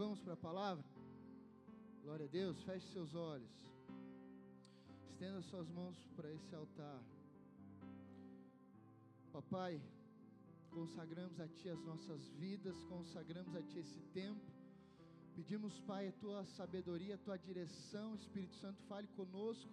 Vamos para a palavra? Glória a Deus, feche seus olhos. Estenda suas mãos para esse altar. Papai, consagramos a Ti as nossas vidas, consagramos a Ti esse tempo. Pedimos, Pai, a Tua sabedoria, a Tua direção. Espírito Santo, fale conosco.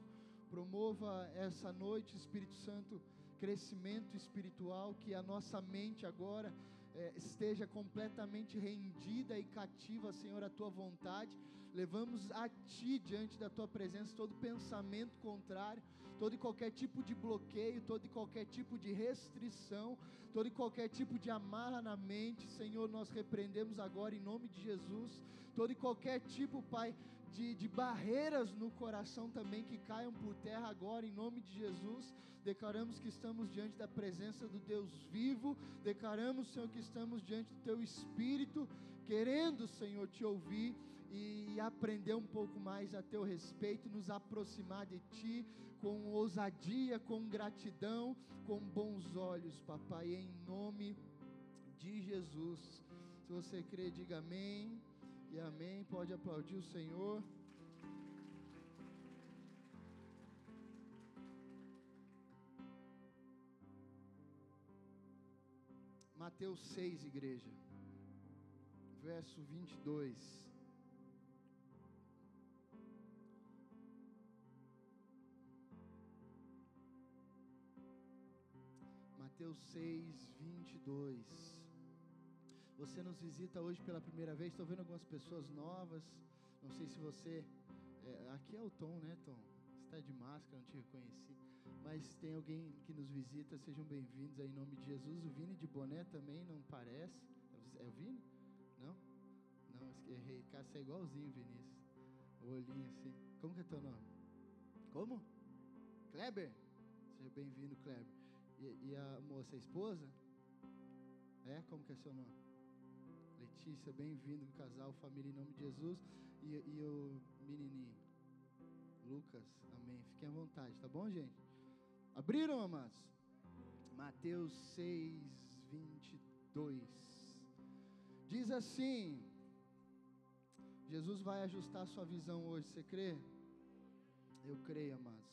Promova essa noite, Espírito Santo, crescimento espiritual, que a nossa mente agora é, esteja completamente rendida e cativa, Senhor, à tua vontade. Levamos a ti diante da tua presença todo pensamento contrário, todo e qualquer tipo de bloqueio, todo e qualquer tipo de restrição, todo e qualquer tipo de amarra na mente, Senhor, nós repreendemos agora em nome de Jesus, todo e qualquer tipo, Pai, de, de barreiras no coração também que caiam por terra agora, em nome de Jesus. Declaramos que estamos diante da presença do Deus vivo, declaramos, Senhor, que estamos diante do Teu Espírito, querendo, Senhor, te ouvir e aprender um pouco mais a Teu respeito, nos aproximar de Ti com ousadia, com gratidão, com bons olhos, Papai, em nome de Jesus. Se você crê, diga amém e amém. Pode aplaudir o Senhor. Mateus 6, igreja, verso 22. Mateus 6, 22. Você nos visita hoje pela primeira vez. Estou vendo algumas pessoas novas. Não sei se você. É, aqui é o Tom, né, Tom? Você está de máscara, não te reconheci. Mas tem alguém que nos visita. Sejam bem-vindos aí em nome de Jesus. O Vini de boné também não parece. É o Vini? Não? Não, errei. Cássio é igualzinho, Vinícius. O olhinho assim. Como que é teu nome? Como? Kleber? Seja bem-vindo, Kleber. E, e a moça, a esposa? É? Como que é seu nome? Letícia, bem-vindo, casal, família, em nome de Jesus. E, e o menininho, Lucas, amém. Fiquem à vontade, tá bom, gente? Abriram, amados? Mateus 6, 22. Diz assim: Jesus vai ajustar a sua visão hoje, você crê? Eu creio, amados.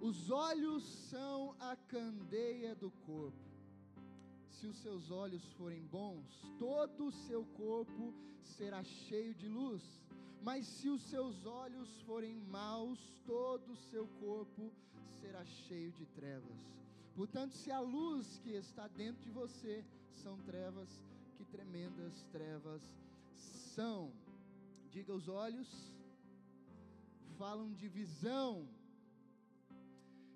Os olhos são a candeia do corpo se os seus olhos forem bons, todo o seu corpo será cheio de luz. Mas se os seus olhos forem maus, todo o seu corpo será cheio de trevas. Portanto, se a luz que está dentro de você são trevas, que tremendas trevas são. Diga os olhos, falam de visão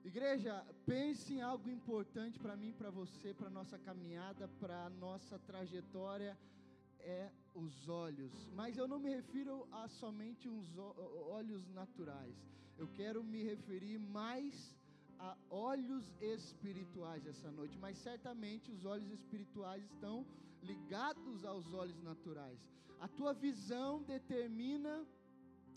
Igreja, pense em algo importante para mim, para você, para nossa caminhada, para nossa trajetória é os olhos, mas eu não me refiro a somente uns olhos naturais. Eu quero me referir mais a olhos espirituais essa noite, mas certamente os olhos espirituais estão ligados aos olhos naturais. A tua visão determina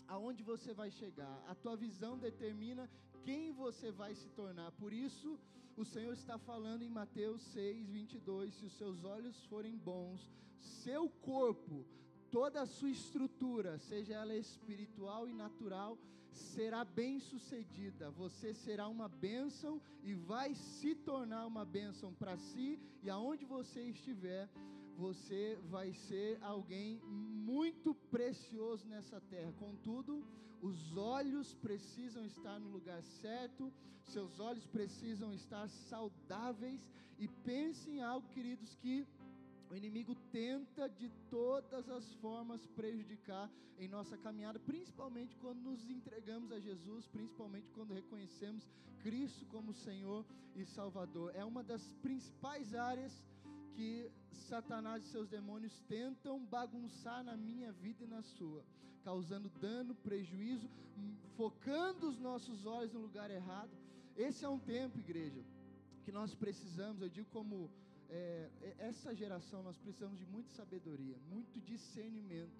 aonde você vai chegar. A tua visão determina quem você vai se tornar. Por isso, o Senhor está falando em Mateus 6, 22: se os seus olhos forem bons, seu corpo, toda a sua estrutura, seja ela espiritual e natural, será bem sucedida. Você será uma bênção e vai se tornar uma bênção para si e aonde você estiver, você vai ser alguém muito precioso nessa terra. Contudo, os olhos precisam estar no lugar certo, seus olhos precisam estar saudáveis. E pensem em algo, queridos, que o inimigo tenta de todas as formas prejudicar em nossa caminhada, principalmente quando nos entregamos a Jesus, principalmente quando reconhecemos Cristo como Senhor e Salvador. É uma das principais áreas que Satanás e seus demônios tentam bagunçar na minha vida e na sua, causando dano, prejuízo, focando os nossos olhos no lugar errado. Esse é um tempo, igreja, que nós precisamos, eu digo como é, é essa geração, nós precisamos de muita sabedoria, muito discernimento,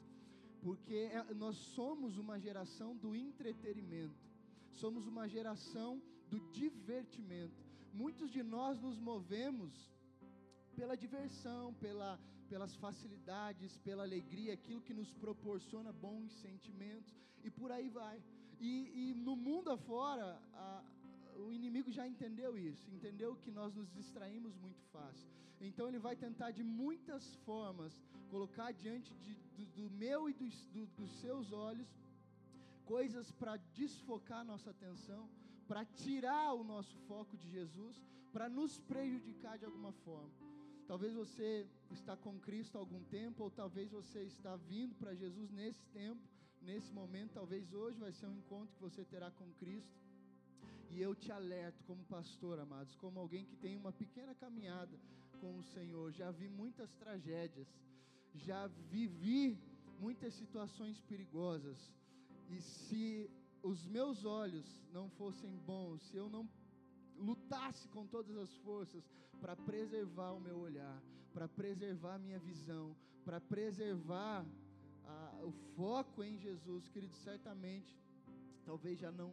porque é, nós somos uma geração do entretenimento somos uma geração do divertimento. Muitos de nós nos movemos pela diversão, pela, pelas facilidades, pela alegria, aquilo que nos proporciona bons sentimentos, e por aí vai. E, e no mundo afora, a, o inimigo já entendeu isso, entendeu que nós nos distraímos muito fácil. Então ele vai tentar de muitas formas colocar diante de, do, do, meu e dos, do, dos seus olhos coisas para desfocar nossa atenção, para tirar o nosso foco de Jesus, para nos prejudicar de alguma forma. Talvez você está com Cristo há algum tempo, ou talvez você está vindo para Jesus nesse tempo, nesse momento, talvez hoje vai ser um encontro que você terá com Cristo. E eu te alerto como pastor, amados, como alguém que tem uma pequena caminhada com o Senhor, já vi muitas tragédias, já vivi muitas situações perigosas. E se os meus olhos não fossem bons, se eu não lutasse com todas as forças para preservar o meu olhar, para preservar a minha visão, para preservar a, o foco em Jesus, querido, certamente, talvez já não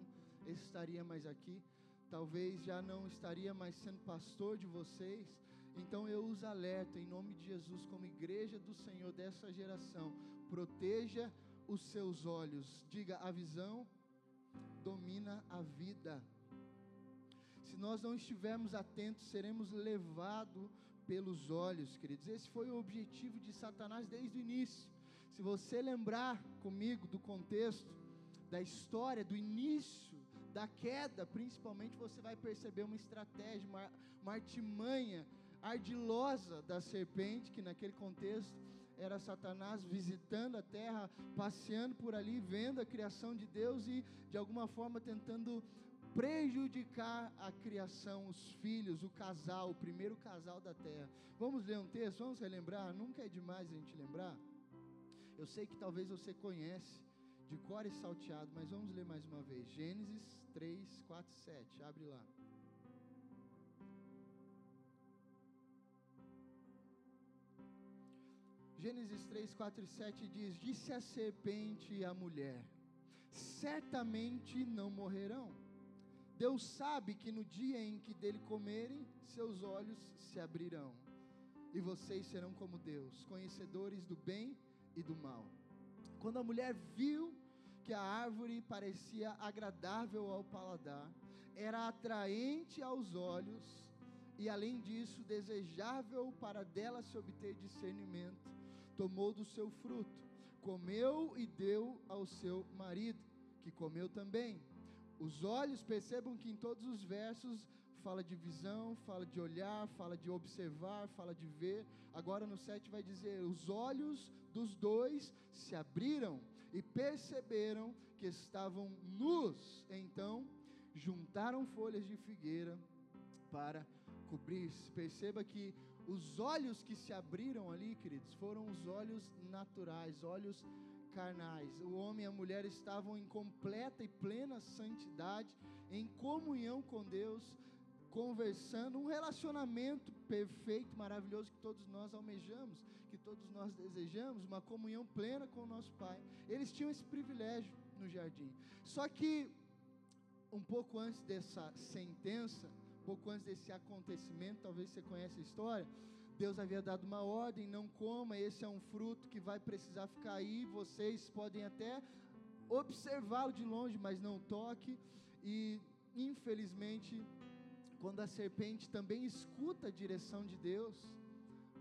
estaria mais aqui, talvez já não estaria mais sendo pastor de vocês. Então eu os alerto em nome de Jesus, como igreja do Senhor dessa geração, proteja os seus olhos, diga a visão domina a vida. Se nós não estivermos atentos, seremos levados pelos olhos, queridos. Esse foi o objetivo de Satanás desde o início. Se você lembrar comigo do contexto, da história, do início, da queda, principalmente, você vai perceber uma estratégia, uma, uma artimanha ardilosa da serpente, que naquele contexto era Satanás visitando a terra, passeando por ali, vendo a criação de Deus e de alguma forma tentando prejudicar a criação, os filhos, o casal, o primeiro casal da terra. Vamos ler um texto, vamos relembrar, nunca é demais a gente lembrar. Eu sei que talvez você conhece de cor e salteado, mas vamos ler mais uma vez. Gênesis 3, 4, 7. Abre lá. Gênesis 3, 4 e 7 diz: Disse a serpente à mulher: Certamente não morrerão Deus sabe que no dia em que dele comerem, seus olhos se abrirão, e vocês serão como Deus, conhecedores do bem e do mal. Quando a mulher viu que a árvore parecia agradável ao paladar, era atraente aos olhos, e além disso, desejável para dela se obter discernimento, tomou do seu fruto, comeu e deu ao seu marido, que comeu também. Os olhos, percebam que em todos os versos fala de visão, fala de olhar, fala de observar, fala de ver. Agora no 7 vai dizer: os olhos dos dois se abriram e perceberam que estavam nus. Então juntaram folhas de figueira para cobrir-se. Perceba que os olhos que se abriram ali, queridos, foram os olhos naturais, olhos carnais. O homem e a mulher estavam em completa e plena santidade, em comunhão com Deus, conversando, um relacionamento perfeito, maravilhoso que todos nós almejamos, que todos nós desejamos, uma comunhão plena com o nosso Pai. Eles tinham esse privilégio no jardim. Só que um pouco antes dessa sentença, um pouco antes desse acontecimento, talvez você conheça a história, Deus havia dado uma ordem: não coma, esse é um fruto que vai precisar ficar aí. Vocês podem até observá-lo de longe, mas não toque. E, infelizmente, quando a serpente também escuta a direção de Deus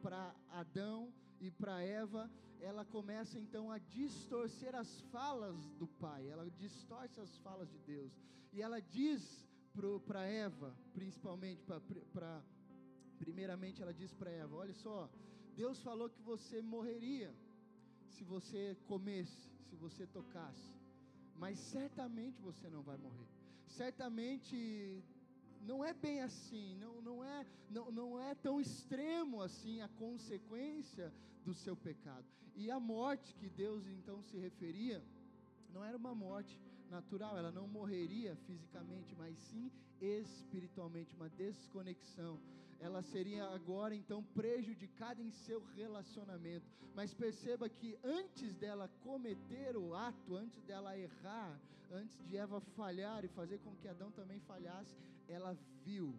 para Adão e para Eva, ela começa então a distorcer as falas do Pai, ela distorce as falas de Deus, e ela diz para Eva, principalmente para Primeiramente, ela diz para Eva: Olha só, Deus falou que você morreria se você comesse, se você tocasse, mas certamente você não vai morrer. Certamente não é bem assim, não, não, é, não, não é tão extremo assim a consequência do seu pecado. E a morte que Deus então se referia, não era uma morte natural, ela não morreria fisicamente, mas sim espiritualmente, uma desconexão ela seria agora então prejudicada em seu relacionamento. Mas perceba que antes dela cometer o ato, antes dela errar, antes de Eva falhar e fazer com que Adão também falhasse, ela viu,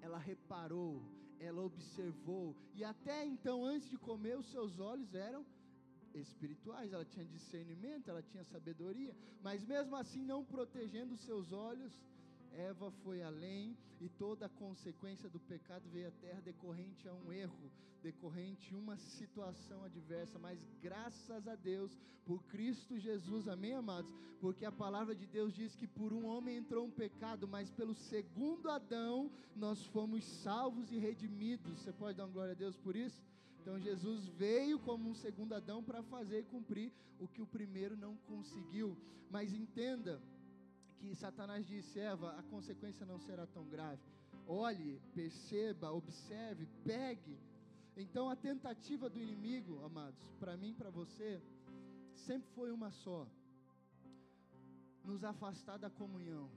ela reparou, ela observou, e até então, antes de comer, os seus olhos eram espirituais, ela tinha discernimento, ela tinha sabedoria, mas mesmo assim, não protegendo os seus olhos, Eva foi além e toda a consequência do pecado veio à terra decorrente a um erro, decorrente a uma situação adversa, mas graças a Deus por Cristo Jesus, amém, amados? Porque a palavra de Deus diz que por um homem entrou um pecado, mas pelo segundo Adão nós fomos salvos e redimidos. Você pode dar uma glória a Deus por isso? Então Jesus veio como um segundo Adão para fazer e cumprir o que o primeiro não conseguiu. Mas entenda, que Satanás disse: Eva, a consequência não será tão grave. Olhe, perceba, observe, pegue. Então a tentativa do inimigo, amados, para mim, para você, sempre foi uma só: nos afastar da comunhão,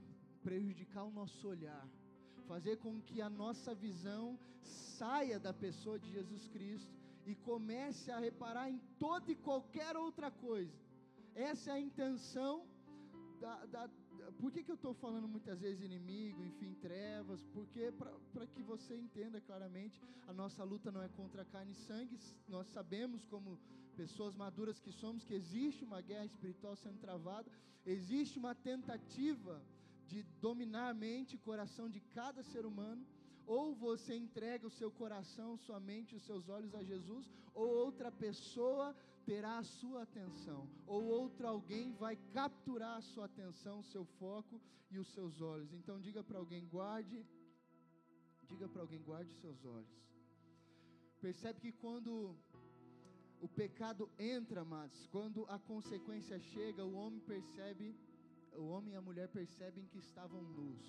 prejudicar o nosso olhar, fazer com que a nossa visão saia da pessoa de Jesus Cristo e comece a reparar em toda e qualquer outra coisa. Essa é a intenção da, da por que, que eu estou falando muitas vezes inimigo, enfim, trevas? Porque para que você entenda claramente, a nossa luta não é contra carne e sangue, nós sabemos como pessoas maduras que somos que existe uma guerra espiritual sendo travada, existe uma tentativa de dominar a mente e coração de cada ser humano. Ou você entrega o seu coração, sua mente, os seus olhos a Jesus, ou outra pessoa terá a sua atenção, ou outro alguém vai capturar a sua atenção, o seu foco e os seus olhos. Então diga para alguém, guarde, diga para alguém, guarde os seus olhos. Percebe que quando o pecado entra, amados, quando a consequência chega, o homem percebe, o homem e a mulher percebem que estavam nus.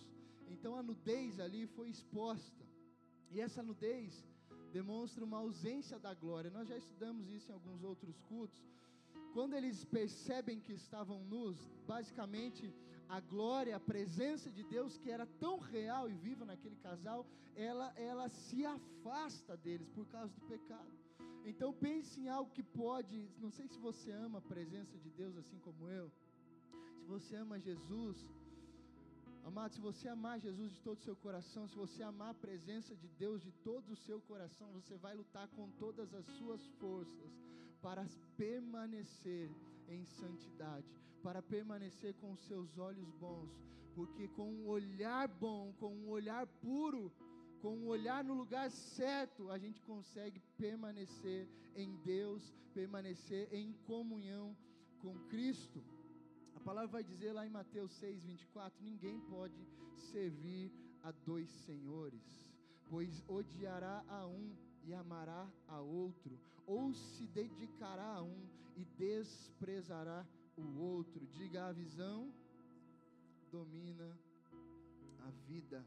Então a nudez ali foi exposta. E essa nudez demonstra uma ausência da glória. Nós já estudamos isso em alguns outros cultos. Quando eles percebem que estavam nus, basicamente a glória, a presença de Deus que era tão real e viva naquele casal, ela ela se afasta deles por causa do pecado. Então pense em algo que pode, não sei se você ama a presença de Deus assim como eu. Se você ama Jesus, Amado, se você amar Jesus de todo o seu coração, se você amar a presença de Deus de todo o seu coração, você vai lutar com todas as suas forças para permanecer em santidade, para permanecer com os seus olhos bons, porque com um olhar bom, com um olhar puro, com um olhar no lugar certo, a gente consegue permanecer em Deus, permanecer em comunhão com Cristo. A palavra vai dizer lá em Mateus 6, 24: ninguém pode servir a dois senhores, pois odiará a um e amará a outro, ou se dedicará a um e desprezará o outro. Diga a visão domina a vida.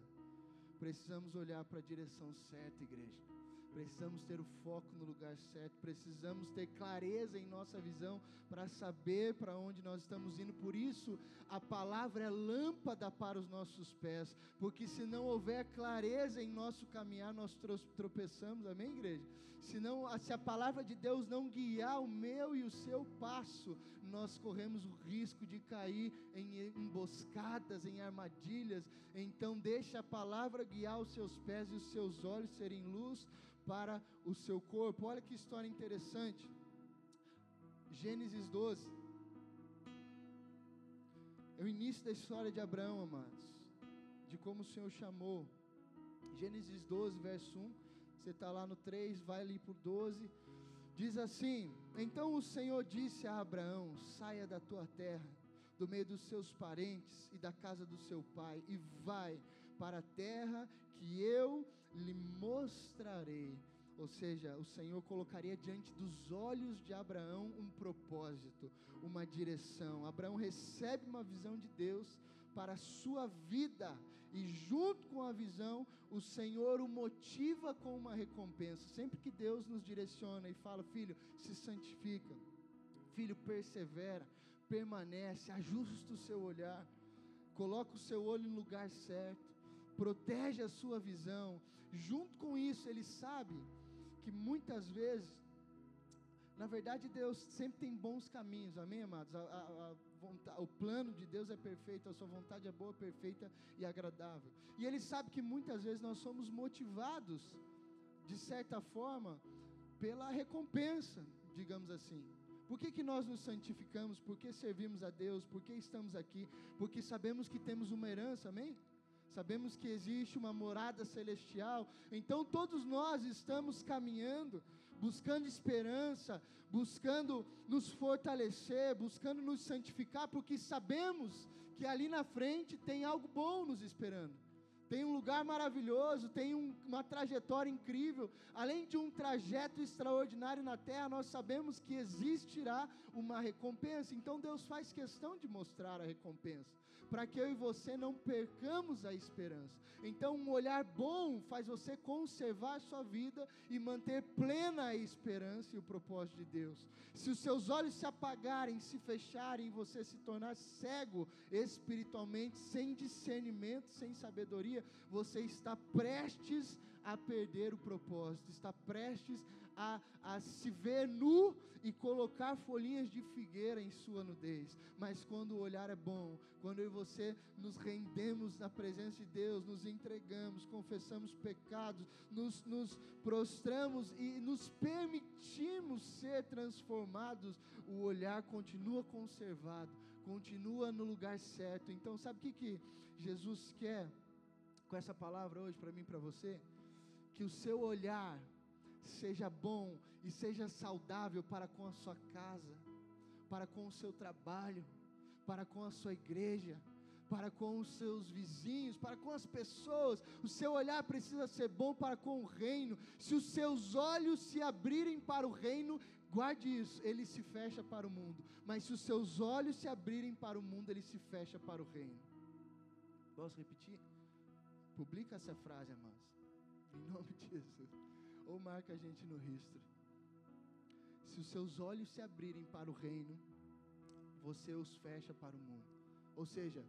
Precisamos olhar para a direção certa, igreja. Precisamos ter o foco no lugar certo, precisamos ter clareza em nossa visão para saber para onde nós estamos indo. Por isso, a palavra é lâmpada para os nossos pés, porque se não houver clareza em nosso caminhar, nós tropeçamos. Amém, igreja? Se, não, se a palavra de Deus não guiar o meu e o seu passo, nós corremos o risco de cair em emboscadas, em armadilhas. Então, deixa a palavra guiar os seus pés e os seus olhos serem luz para o seu corpo. Olha que história interessante. Gênesis 12. É o início da história de Abraão, amados. De como o Senhor chamou. Gênesis 12, verso 1. Você está lá no 3, vai ali por 12. Diz assim: Então o Senhor disse a Abraão: Saia da tua terra, do meio dos seus parentes e da casa do seu pai, e vai para a terra que eu lhe mostrarei. Ou seja, o Senhor colocaria diante dos olhos de Abraão um propósito, uma direção. Abraão recebe uma visão de Deus para a sua vida, e junto com a visão, o Senhor o motiva com uma recompensa. Sempre que Deus nos direciona e fala, filho, se santifica, filho, persevera, permanece, ajusta o seu olhar, coloca o seu olho no lugar certo protege a sua visão. Junto com isso, ele sabe que muitas vezes, na verdade, Deus sempre tem bons caminhos, amém, amados? A, a, a vontade, o plano de Deus é perfeito, a sua vontade é boa, perfeita e agradável. E ele sabe que muitas vezes nós somos motivados de certa forma, pela recompensa, digamos assim. Por que, que nós nos santificamos? Por que servimos a Deus? Por que estamos aqui? Porque sabemos que temos uma herança, amém? Sabemos que existe uma morada celestial. Então todos nós estamos caminhando, buscando esperança, buscando nos fortalecer, buscando nos santificar, porque sabemos que ali na frente tem algo bom nos esperando tem um lugar maravilhoso, tem um, uma trajetória incrível. Além de um trajeto extraordinário na terra, nós sabemos que existirá uma recompensa. Então Deus faz questão de mostrar a recompensa, para que eu e você não percamos a esperança. Então, um olhar bom faz você conservar a sua vida e manter plena a esperança e o propósito de Deus. Se os seus olhos se apagarem, se fecharem, você se tornar cego espiritualmente, sem discernimento, sem sabedoria, você está prestes a perder o propósito, está prestes a, a se ver nu e colocar folhinhas de figueira em sua nudez. Mas quando o olhar é bom, quando eu e você nos rendemos na presença de Deus, nos entregamos, confessamos pecados, nos, nos prostramos e nos permitimos ser transformados, o olhar continua conservado, continua no lugar certo. Então, sabe o que, que Jesus quer? com essa palavra hoje para mim e para você, que o seu olhar seja bom e seja saudável para com a sua casa, para com o seu trabalho, para com a sua igreja, para com os seus vizinhos, para com as pessoas. O seu olhar precisa ser bom para com o reino. Se os seus olhos se abrirem para o reino, guarde isso, ele se fecha para o mundo. Mas se os seus olhos se abrirem para o mundo, ele se fecha para o reino. Posso repetir? Publica essa frase, amados. Em nome de Jesus. Ou marca a gente no registro. Se os seus olhos se abrirem para o reino, você os fecha para o mundo. Ou seja,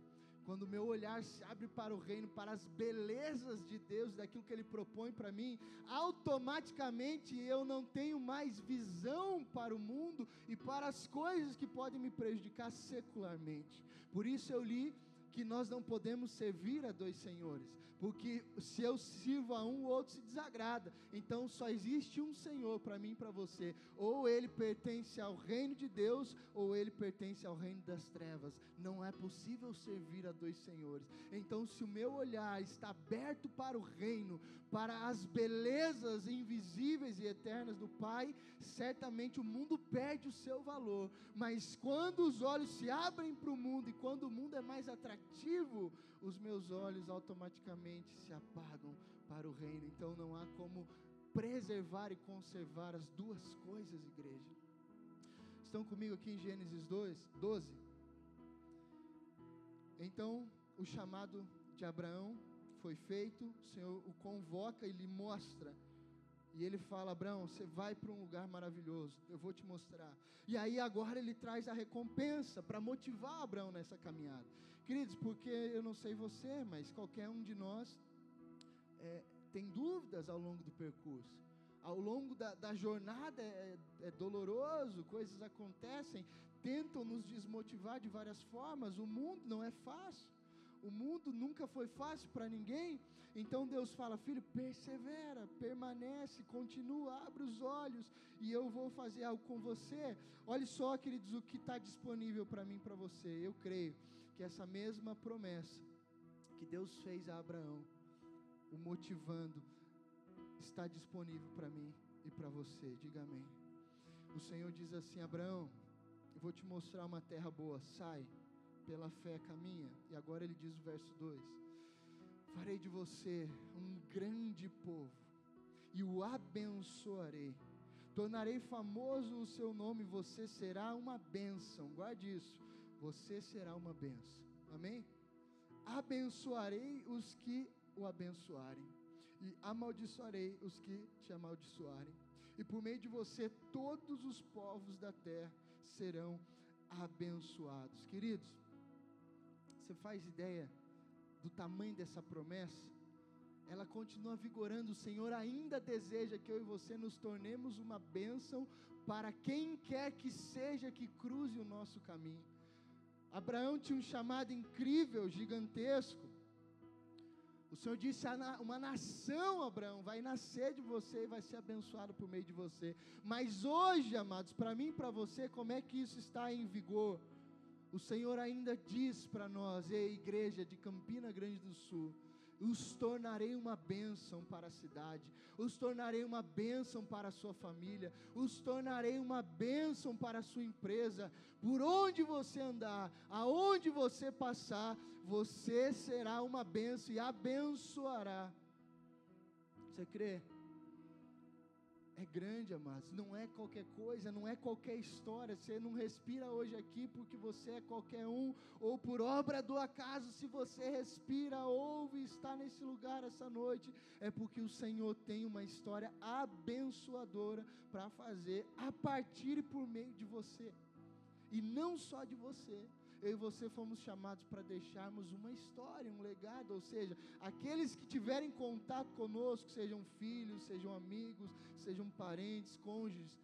quando meu olhar se abre para o reino, para as belezas de Deus, daquilo que Ele propõe para mim, automaticamente eu não tenho mais visão para o mundo e para as coisas que podem me prejudicar secularmente. Por isso eu li que nós não podemos servir a dois senhores, porque se eu sirvo a um, o outro se desagrada. Então só existe um Senhor para mim e para você. Ou ele pertence ao reino de Deus, ou ele pertence ao reino das trevas. Não é possível servir a dois senhores. Então, se o meu olhar está aberto para o reino, para as belezas invisíveis e eternas do Pai, certamente o mundo perde o seu valor. Mas quando os olhos se abrem para o mundo e quando o mundo é mais atrativo, os meus olhos automaticamente se apagam para o reino. Então não há como preservar e conservar as duas coisas, igreja. Estão comigo aqui em Gênesis 2, 12? Então, o chamado de Abraão foi feito, o Senhor o convoca e lhe mostra. E ele fala: Abraão, você vai para um lugar maravilhoso, eu vou te mostrar. E aí agora ele traz a recompensa para motivar Abraão nessa caminhada. Queridos, porque eu não sei você, mas qualquer um de nós é, tem dúvidas ao longo do percurso. Ao longo da, da jornada é, é doloroso, coisas acontecem, tentam nos desmotivar de várias formas. O mundo não é fácil. O mundo nunca foi fácil para ninguém. Então Deus fala: Filho, persevera, permanece, continua, abre os olhos e eu vou fazer algo com você. Olhe só, queridos, o que está disponível para mim para você. Eu creio que essa mesma promessa que Deus fez a Abraão, o motivando, está disponível para mim e para você. Diga amém. O Senhor diz assim: Abraão, eu vou te mostrar uma terra boa, sai, pela fé caminha. E agora ele diz o verso 2: Farei de você um grande povo e o abençoarei. Tornarei famoso o seu nome, você será uma bênção. Guarde isso você será uma benção. Amém? Abençoarei os que o abençoarem, e amaldiçoarei os que te amaldiçoarem. E por meio de você, todos os povos da terra serão abençoados. Queridos, você faz ideia do tamanho dessa promessa? Ela continua vigorando. O Senhor ainda deseja que eu e você nos tornemos uma bênção para quem quer que seja que cruze o nosso caminho. Abraão tinha um chamado incrível, gigantesco. O Senhor disse: uma nação, Abraão, vai nascer de você e vai ser abençoado por meio de você. Mas hoje, amados, para mim e para você, como é que isso está em vigor? O Senhor ainda diz para nós, ei, igreja de Campina Grande do Sul, os tornarei uma bênção para a cidade, os tornarei uma bênção para a sua família, os tornarei uma bênção para a sua empresa. Por onde você andar, aonde você passar, você será uma bênção e abençoará. Você crê? É grande, amados. Não é qualquer coisa, não é qualquer história. Você não respira hoje aqui porque você é qualquer um, ou por obra do acaso. Se você respira, ouve está nesse lugar essa noite, é porque o Senhor tem uma história abençoadora para fazer a partir e por meio de você, e não só de você eu e você fomos chamados para deixarmos uma história, um legado, ou seja, aqueles que tiverem contato conosco, sejam filhos, sejam amigos, sejam parentes, cônjuges,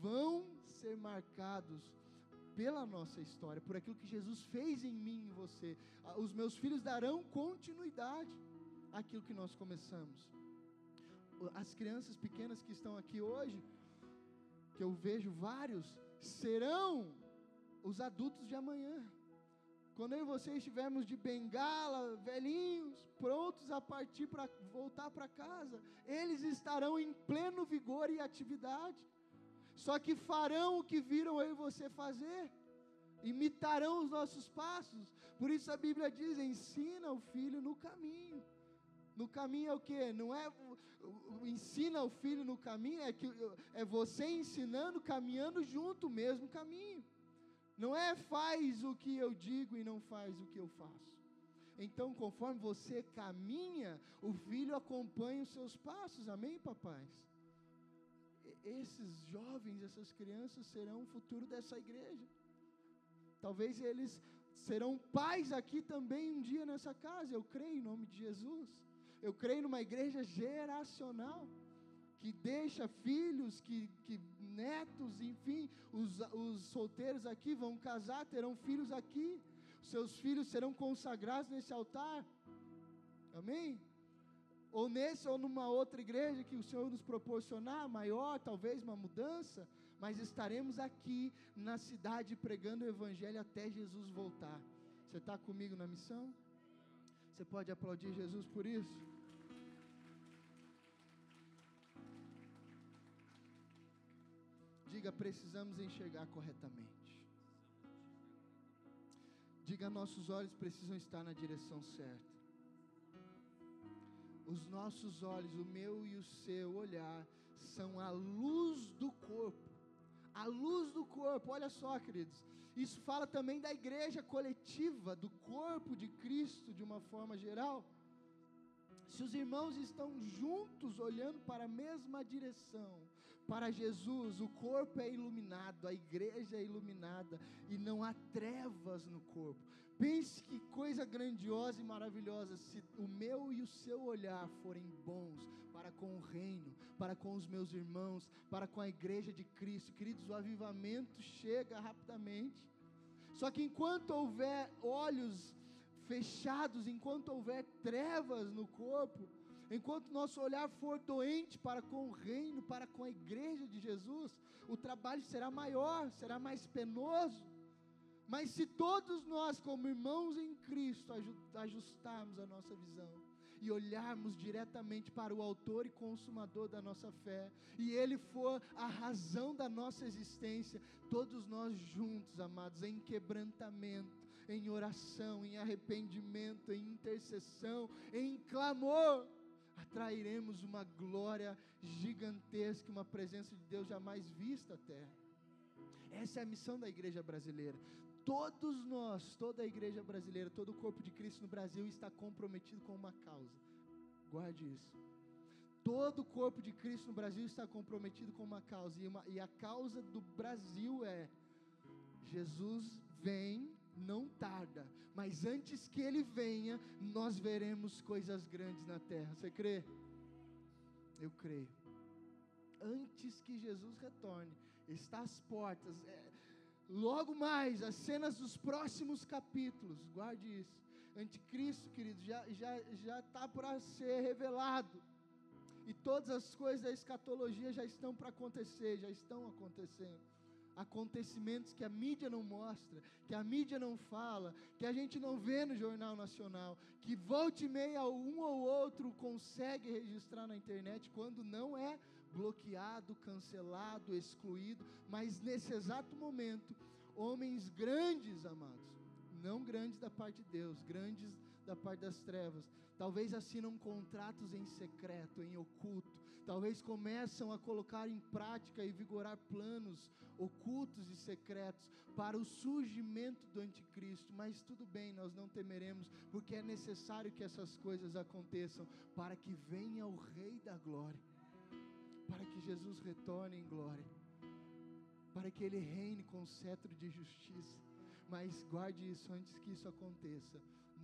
vão ser marcados pela nossa história, por aquilo que Jesus fez em mim e em você. Ah, os meus filhos darão continuidade àquilo que nós começamos. As crianças pequenas que estão aqui hoje, que eu vejo vários, serão os adultos de amanhã. Quando eu e você estivermos de bengala, velhinhos, prontos a partir para voltar para casa, eles estarão em pleno vigor e atividade. Só que farão o que viram eu e você fazer, imitarão os nossos passos. Por isso a Bíblia diz: ensina o filho no caminho. No caminho é o que? Não é ensina o filho no caminho, é que é você ensinando, caminhando junto o mesmo caminho. Não é faz o que eu digo e não faz o que eu faço. Então, conforme você caminha, o filho acompanha os seus passos. Amém, papais? Esses jovens, essas crianças serão o futuro dessa igreja. Talvez eles serão pais aqui também um dia nessa casa. Eu creio em nome de Jesus. Eu creio numa igreja geracional que deixa filhos, que, que netos, enfim, os, os solteiros aqui vão casar, terão filhos aqui, seus filhos serão consagrados nesse altar, amém? Ou nesse ou numa outra igreja que o Senhor nos proporcionar, maior, talvez uma mudança, mas estaremos aqui na cidade pregando o Evangelho até Jesus voltar. Você está comigo na missão? Você pode aplaudir Jesus por isso? Diga, precisamos enxergar corretamente. Diga, nossos olhos precisam estar na direção certa. Os nossos olhos, o meu e o seu olhar, são a luz do corpo. A luz do corpo, olha só, queridos. Isso fala também da igreja coletiva, do corpo de Cristo de uma forma geral. Se os irmãos estão juntos olhando para a mesma direção, para Jesus, o corpo é iluminado, a igreja é iluminada e não há trevas no corpo. Pense que coisa grandiosa e maravilhosa se o meu e o seu olhar forem bons para com o reino, para com os meus irmãos, para com a igreja de Cristo. Queridos, o avivamento chega rapidamente. Só que enquanto houver olhos fechados, enquanto houver trevas no corpo, Enquanto nosso olhar for doente para com o reino, para com a igreja de Jesus, o trabalho será maior, será mais penoso. Mas se todos nós, como irmãos em Cristo, ajustarmos a nossa visão e olharmos diretamente para o Autor e Consumador da nossa fé, e Ele for a razão da nossa existência, todos nós juntos, amados, em quebrantamento, em oração, em arrependimento, em intercessão, em clamor, atrairemos uma glória gigantesca, uma presença de Deus jamais vista até. Essa é a missão da igreja brasileira. Todos nós, toda a igreja brasileira, todo o corpo de Cristo no Brasil está comprometido com uma causa. Guarde isso. Todo o corpo de Cristo no Brasil está comprometido com uma causa, e, uma, e a causa do Brasil é: Jesus vem não tarda, mas antes que ele venha, nós veremos coisas grandes na terra. Você crê? Eu creio. Antes que Jesus retorne, está às portas. É, logo mais, as cenas dos próximos capítulos, guarde isso. Anticristo, querido, já já já está para ser revelado. E todas as coisas da escatologia já estão para acontecer, já estão acontecendo. Acontecimentos que a mídia não mostra, que a mídia não fala, que a gente não vê no Jornal Nacional, que volte e meia um ou outro consegue registrar na internet quando não é bloqueado, cancelado, excluído, mas nesse exato momento, homens grandes, amados, não grandes da parte de Deus, grandes da parte das trevas, talvez assinam contratos em secreto, em oculto, talvez começam a colocar em prática e vigorar planos ocultos e secretos para o surgimento do anticristo, mas tudo bem, nós não temeremos, porque é necessário que essas coisas aconteçam para que venha o Rei da Glória para que Jesus retorne em glória, para que Ele reine com cetro de justiça. Mas guarde isso antes que isso aconteça.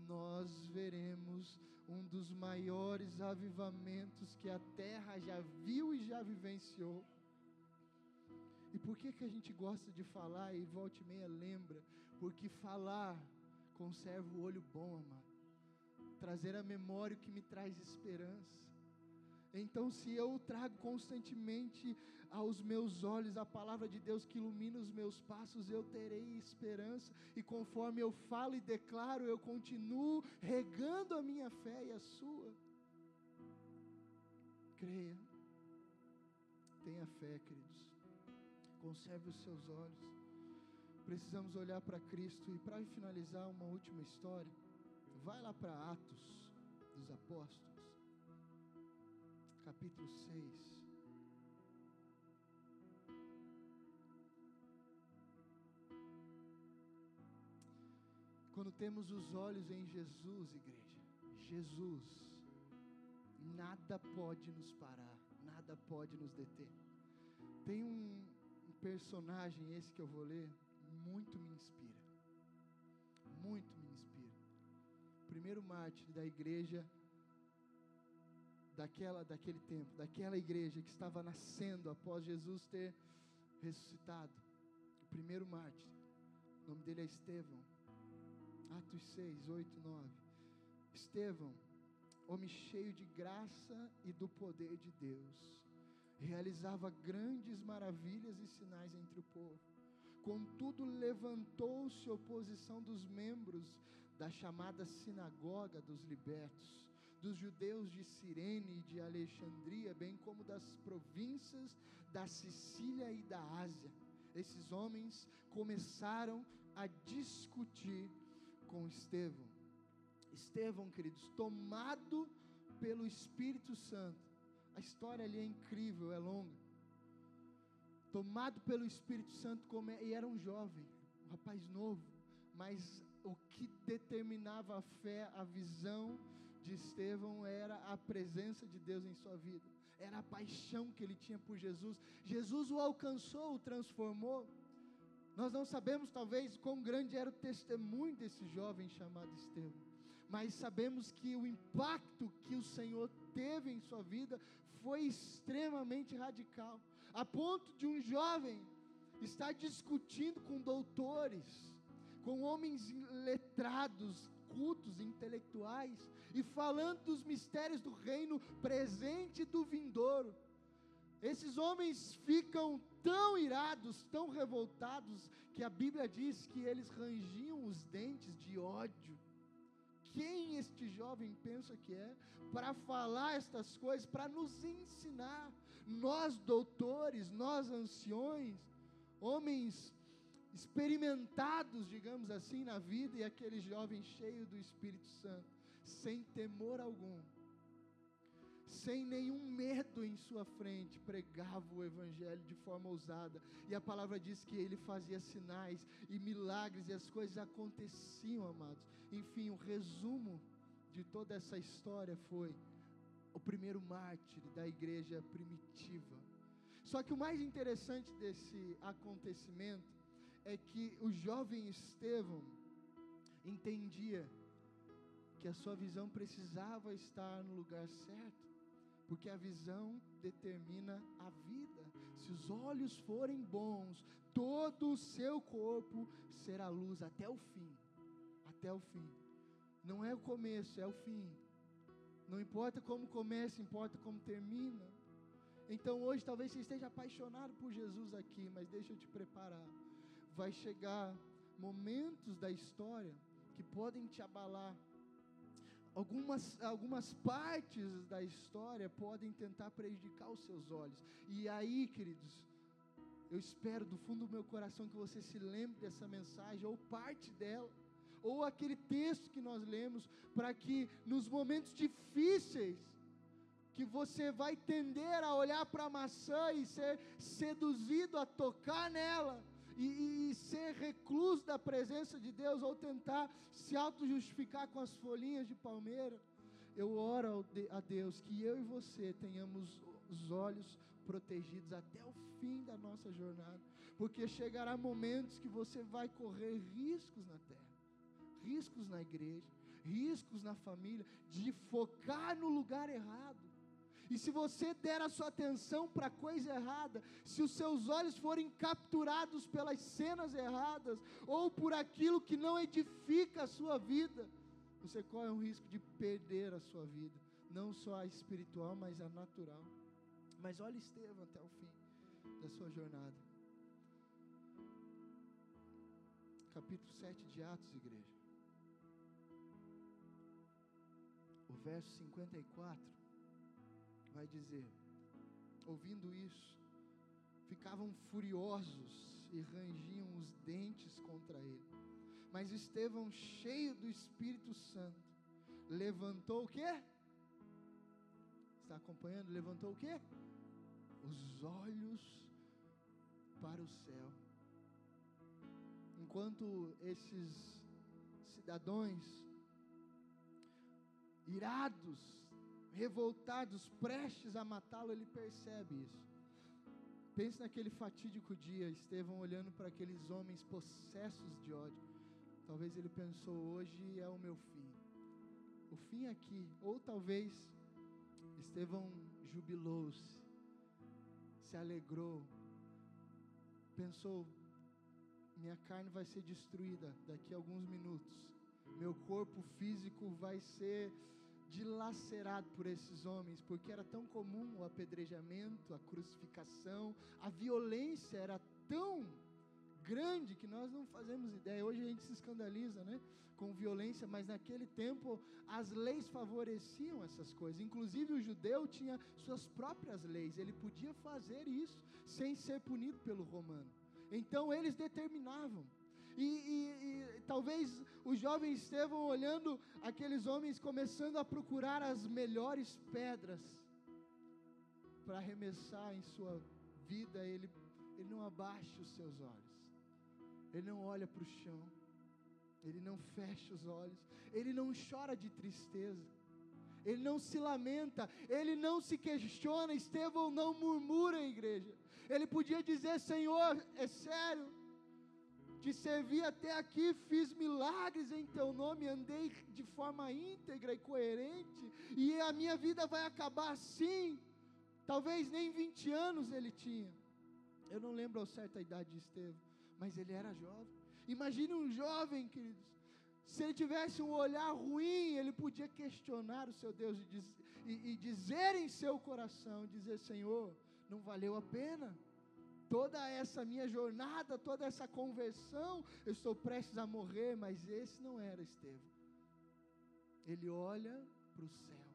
Nós veremos um dos maiores avivamentos que a terra já viu e já vivenciou. E por que, que a gente gosta de falar e volta e meia lembra? Porque falar conserva o olho bom, amado. Trazer a memória o que me traz esperança. Então, se eu trago constantemente aos meus olhos a palavra de Deus que ilumina os meus passos, eu terei esperança, e conforme eu falo e declaro, eu continuo regando a minha fé e a sua. Creia, tenha fé, queridos, conserve os seus olhos. Precisamos olhar para Cristo, e para finalizar, uma última história. Vai lá para Atos dos Apóstolos capítulo 6. Quando temos os olhos em Jesus, igreja, Jesus, nada pode nos parar, nada pode nos deter. Tem um, personagem, esse que eu vou ler, muito me inspira. Muito me inspira. Primeiro mártir da igreja daquela, daquele tempo, daquela igreja que estava nascendo após Jesus ter ressuscitado. O primeiro mártir, o nome dele é Estevão. Atos 6, 8, 9. Estevão, homem cheio de graça e do poder de Deus, realizava grandes maravilhas e sinais entre o povo. Contudo, levantou-se oposição dos membros da chamada sinagoga dos libertos dos judeus de Cirene e de Alexandria, bem como das províncias da Sicília e da Ásia. Esses homens começaram a discutir com Estevão. Estevão, queridos, tomado pelo Espírito Santo. A história ali é incrível, é longa. Tomado pelo Espírito Santo, como é, e era um jovem, um rapaz novo, mas o que determinava a fé, a visão, de Estevão era a presença de Deus em sua vida, era a paixão que ele tinha por Jesus. Jesus o alcançou, o transformou. Nós não sabemos, talvez, quão grande era o testemunho desse jovem chamado Estevão, mas sabemos que o impacto que o Senhor teve em sua vida foi extremamente radical, a ponto de um jovem estar discutindo com doutores, com homens letrados, cultos, intelectuais, e falando dos mistérios do reino presente e do vindouro. Esses homens ficam tão irados, tão revoltados, que a Bíblia diz que eles rangiam os dentes de ódio. Quem este jovem pensa que é para falar estas coisas, para nos ensinar? Nós, doutores, nós, anciões, homens experimentados, digamos assim, na vida, e aquele jovem cheio do Espírito Santo sem temor algum, sem nenhum medo em sua frente, pregava o Evangelho de forma ousada, e a palavra diz que ele fazia sinais e milagres, e as coisas aconteciam, amados. Enfim, o resumo de toda essa história foi o primeiro mártir da igreja primitiva. Só que o mais interessante desse acontecimento é que o jovem Estevão entendia que a sua visão precisava estar no lugar certo, porque a visão determina a vida. Se os olhos forem bons, todo o seu corpo será luz até o fim. Até o fim. Não é o começo, é o fim. Não importa como começa, importa como termina. Então hoje talvez você esteja apaixonado por Jesus aqui, mas deixa eu te preparar. Vai chegar momentos da história que podem te abalar. Algumas, algumas partes da história podem tentar prejudicar os seus olhos. E aí, queridos, eu espero do fundo do meu coração que você se lembre dessa mensagem, ou parte dela, ou aquele texto que nós lemos, para que nos momentos difíceis, que você vai tender a olhar para a maçã e ser seduzido a tocar nela, e, e, ser recluso da presença de Deus, ou tentar se auto-justificar com as folhinhas de palmeira. Eu oro a Deus que eu e você tenhamos os olhos protegidos até o fim da nossa jornada, porque chegará momentos que você vai correr riscos na terra, riscos na igreja, riscos na família, de focar no lugar errado. E se você der a sua atenção para a coisa errada, se os seus olhos forem capturados pelas cenas erradas, ou por aquilo que não edifica a sua vida, você corre o risco de perder a sua vida, não só a espiritual, mas a natural. Mas olha Estevão até o fim da sua jornada. Capítulo 7 de Atos, igreja. O verso 54 vai dizer: Ouvindo isso, ficavam furiosos e rangiam os dentes contra ele. Mas Estevão, cheio do Espírito Santo, levantou o quê? Está acompanhando? Levantou o quê? Os olhos para o céu. Enquanto esses cidadãos irados, revoltados, prestes a matá-lo, ele percebe isso. Pense naquele fatídico dia, Estevão olhando para aqueles homens possessos de ódio. Talvez ele pensou: hoje é o meu fim. O fim aqui. Ou talvez Estevão jubilou-se, se alegrou, pensou: minha carne vai ser destruída daqui a alguns minutos, meu corpo físico vai ser dilacerado por esses homens, porque era tão comum o apedrejamento, a crucificação, a violência era tão grande que nós não fazemos ideia. Hoje a gente se escandaliza, né? Com violência, mas naquele tempo as leis favoreciam essas coisas. Inclusive o judeu tinha suas próprias leis, ele podia fazer isso sem ser punido pelo romano. Então eles determinavam. E, e, e, talvez o jovem Estevão olhando aqueles homens começando a procurar as melhores pedras para arremessar em sua vida, ele, ele não abaixa os seus olhos, ele não olha para o chão, ele não fecha os olhos, ele não chora de tristeza, ele não se lamenta, ele não se questiona. Estevão não murmura, igreja. Ele podia dizer: Senhor, é sério, te servi até aqui, fiz milagres em teu nome, andei de forma íntegra e coerente, e a minha vida vai acabar assim. Talvez nem 20 anos ele tinha. Eu não lembro ao certo a idade de Estevão, mas ele era jovem. Imagine um jovem, queridos. Se ele tivesse um olhar ruim, ele podia questionar o seu Deus e, e, e dizer em seu coração: dizer, Senhor, não valeu a pena toda essa minha jornada, toda essa conversão, eu estou prestes a morrer, mas esse não era Estevão. Ele olha para o céu,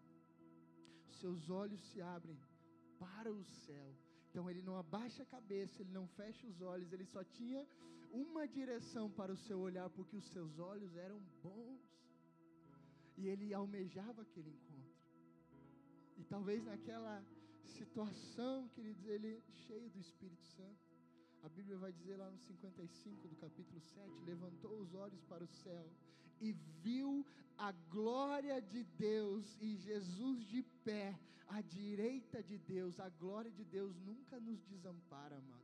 seus olhos se abrem para o céu. Então ele não abaixa a cabeça, ele não fecha os olhos, ele só tinha uma direção para o seu olhar, porque os seus olhos eram bons. E ele almejava aquele encontro. E talvez naquela situação, queridos, ele cheio do Espírito Santo. A Bíblia vai dizer lá no 55 do capítulo 7: levantou os olhos para o céu e viu a glória de Deus e Jesus de pé à direita de Deus. A glória de Deus nunca nos desampara, amados.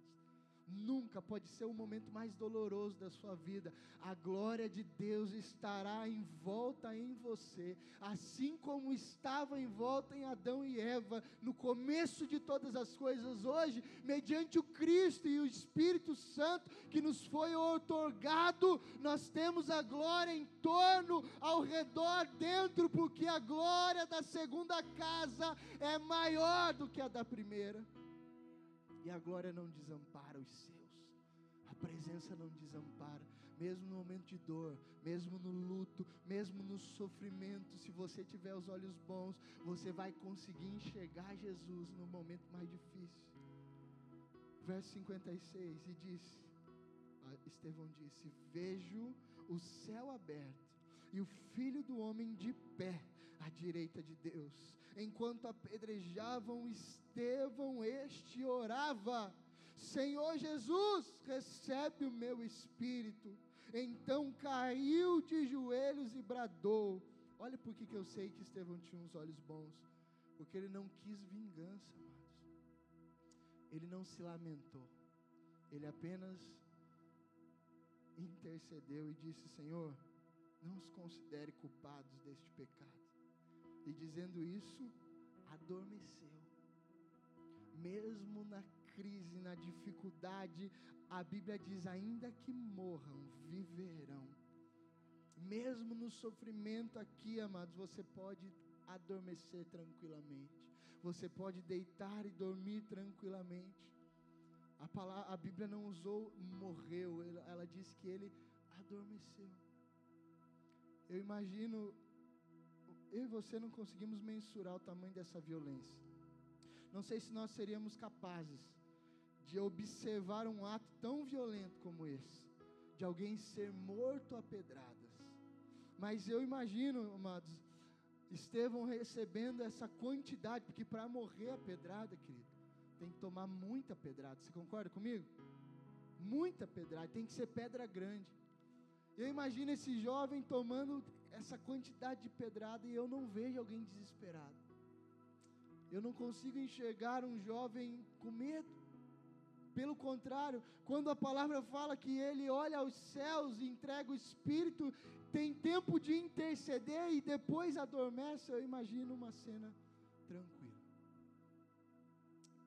Nunca pode ser o momento mais doloroso da sua vida. A glória de Deus estará em volta em você, assim como estava em volta em Adão e Eva no começo de todas as coisas. Hoje, mediante o Cristo e o Espírito Santo que nos foi otorgado, nós temos a glória em torno, ao redor, dentro, porque a glória da segunda casa é maior do que a da primeira. E a glória não desampara os seus. A presença não desampara, mesmo no momento de dor, mesmo no luto, mesmo no sofrimento. Se você tiver os olhos bons, você vai conseguir enxergar Jesus no momento mais difícil. Verso 56 e disse: Estevão disse: Vejo o céu aberto e o filho do homem de pé à direita de Deus. Enquanto apedrejavam Estevão, este orava: Senhor Jesus, recebe o meu espírito. Então caiu de joelhos e bradou. Olha por que eu sei que Estevão tinha uns olhos bons. Porque ele não quis vingança, amados. Ele não se lamentou. Ele apenas intercedeu e disse: Senhor, não os considere culpados deste pecado. E dizendo isso, adormeceu. Mesmo na crise, na dificuldade, a Bíblia diz: ainda que morram, viverão. Mesmo no sofrimento aqui, amados, você pode adormecer tranquilamente. Você pode deitar e dormir tranquilamente. A, palavra, a Bíblia não usou morreu, ela, disse que ele adormeceu. Eu imagino, eu e você não conseguimos mensurar o tamanho dessa violência. Não sei se nós seríamos capazes de observar um ato tão violento como esse, de alguém ser morto a pedradas. Mas eu imagino, amados, Estevão recebendo essa quantidade, porque para morrer a pedrada, querido, tem que tomar muita pedrada. Você concorda comigo? Muita pedrada, tem que ser pedra grande. Eu imagino esse jovem tomando essa quantidade de pedrada e eu não vejo alguém desesperado. Eu não consigo enxergar um jovem com medo. Pelo contrário, quando a palavra fala que ele olha aos céus e entrega o espírito, tem tempo de interceder e depois adormece, eu imagino uma cena tranquila.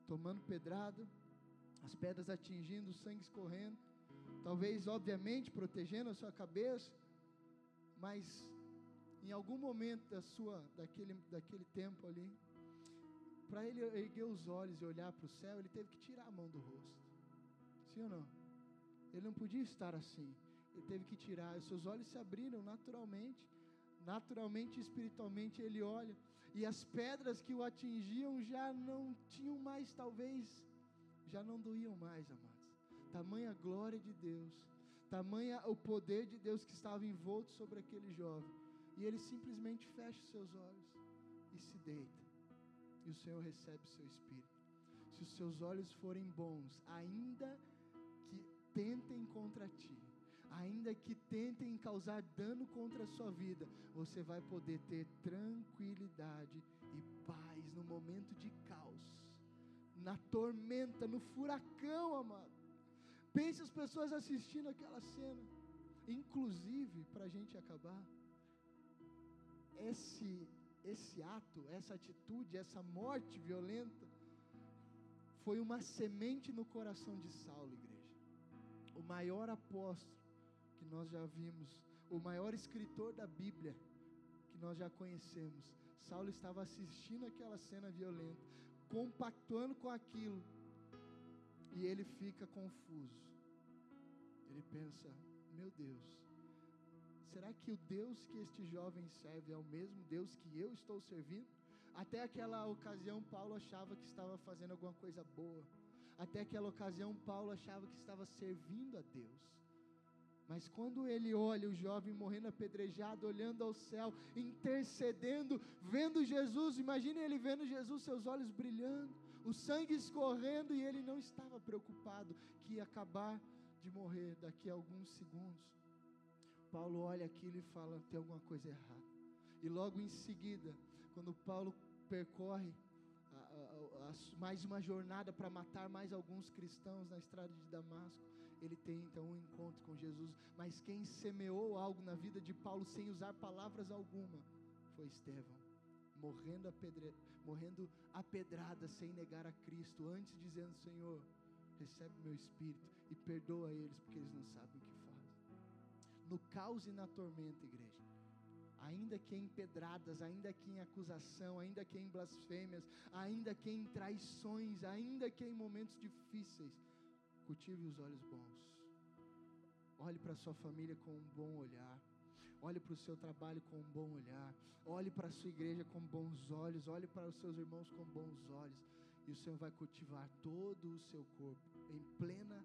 Tomando pedrada, as pedras atingindo, o sangue escorrendo Talvez, obviamente, protegendo a sua cabeça, mas em algum momento da sua, daquele, daquele tempo ali, para ele erguer os olhos e olhar para o céu, ele teve que tirar a mão do rosto. Sim ou não? Ele não podia estar assim. Ele teve que tirar. Os seus olhos se abriram naturalmente. Naturalmente espiritualmente ele olha. E as pedras que o atingiam já não tinham mais, talvez, já não doíam mais, amado tamanha glória de Deus, tamanha o poder de Deus que estava envolto sobre aquele jovem. E ele simplesmente fecha os seus olhos e se deita. E o Senhor recebe o seu espírito. Se os seus olhos forem bons, ainda que tentem contra ti, ainda que tentem causar dano contra a sua vida, você vai poder ter tranquilidade e paz no momento de caos, na tormenta, no furacão, amado. Pense as pessoas assistindo aquela cena. Inclusive, para a gente acabar, esse, esse ato, essa atitude, essa morte violenta, foi uma semente no coração de Saulo, igreja. O maior apóstolo que nós já vimos, o maior escritor da Bíblia que nós já conhecemos. Saulo estava assistindo aquela cena violenta, compactuando com aquilo e ele fica confuso. Ele pensa: meu Deus, será que o Deus que este jovem serve é o mesmo Deus que eu estou servindo? Até aquela ocasião, Paulo achava que estava fazendo alguma coisa boa. Até aquela ocasião, Paulo achava que estava servindo a Deus. Mas quando ele olha o jovem morrendo apedrejado, olhando ao céu, intercedendo, vendo Jesus, imagine ele vendo Jesus, seus olhos brilhando, o sangue escorrendo, e ele não estava preocupado que ia acabar de morrer daqui a alguns segundos. Paulo olha aquilo e fala: tem alguma coisa errada. E logo em seguida, quando Paulo percorre a, a, a, mais uma jornada para matar mais alguns cristãos na estrada de Damasco. Ele tem então um encontro com Jesus. Mas quem semeou algo na vida de Paulo sem usar palavras alguma foi Estevão, morrendo, a pedre, morrendo apedrada sem negar a Cristo, antes dizendo: Senhor, recebe meu espírito e perdoa eles, porque eles não sabem o que fazem. No caos e na tormenta, igreja ainda que em pedradas, ainda que em acusação, ainda que em blasfêmias, ainda que em traições, ainda que em momentos difíceis, cultive os olhos bons. Olhe para sua família com um bom olhar. Olhe para o seu trabalho com um bom olhar. Olhe para a sua igreja com bons olhos. Olhe para os seus irmãos com bons olhos. E o Senhor vai cultivar todo o seu corpo em pleno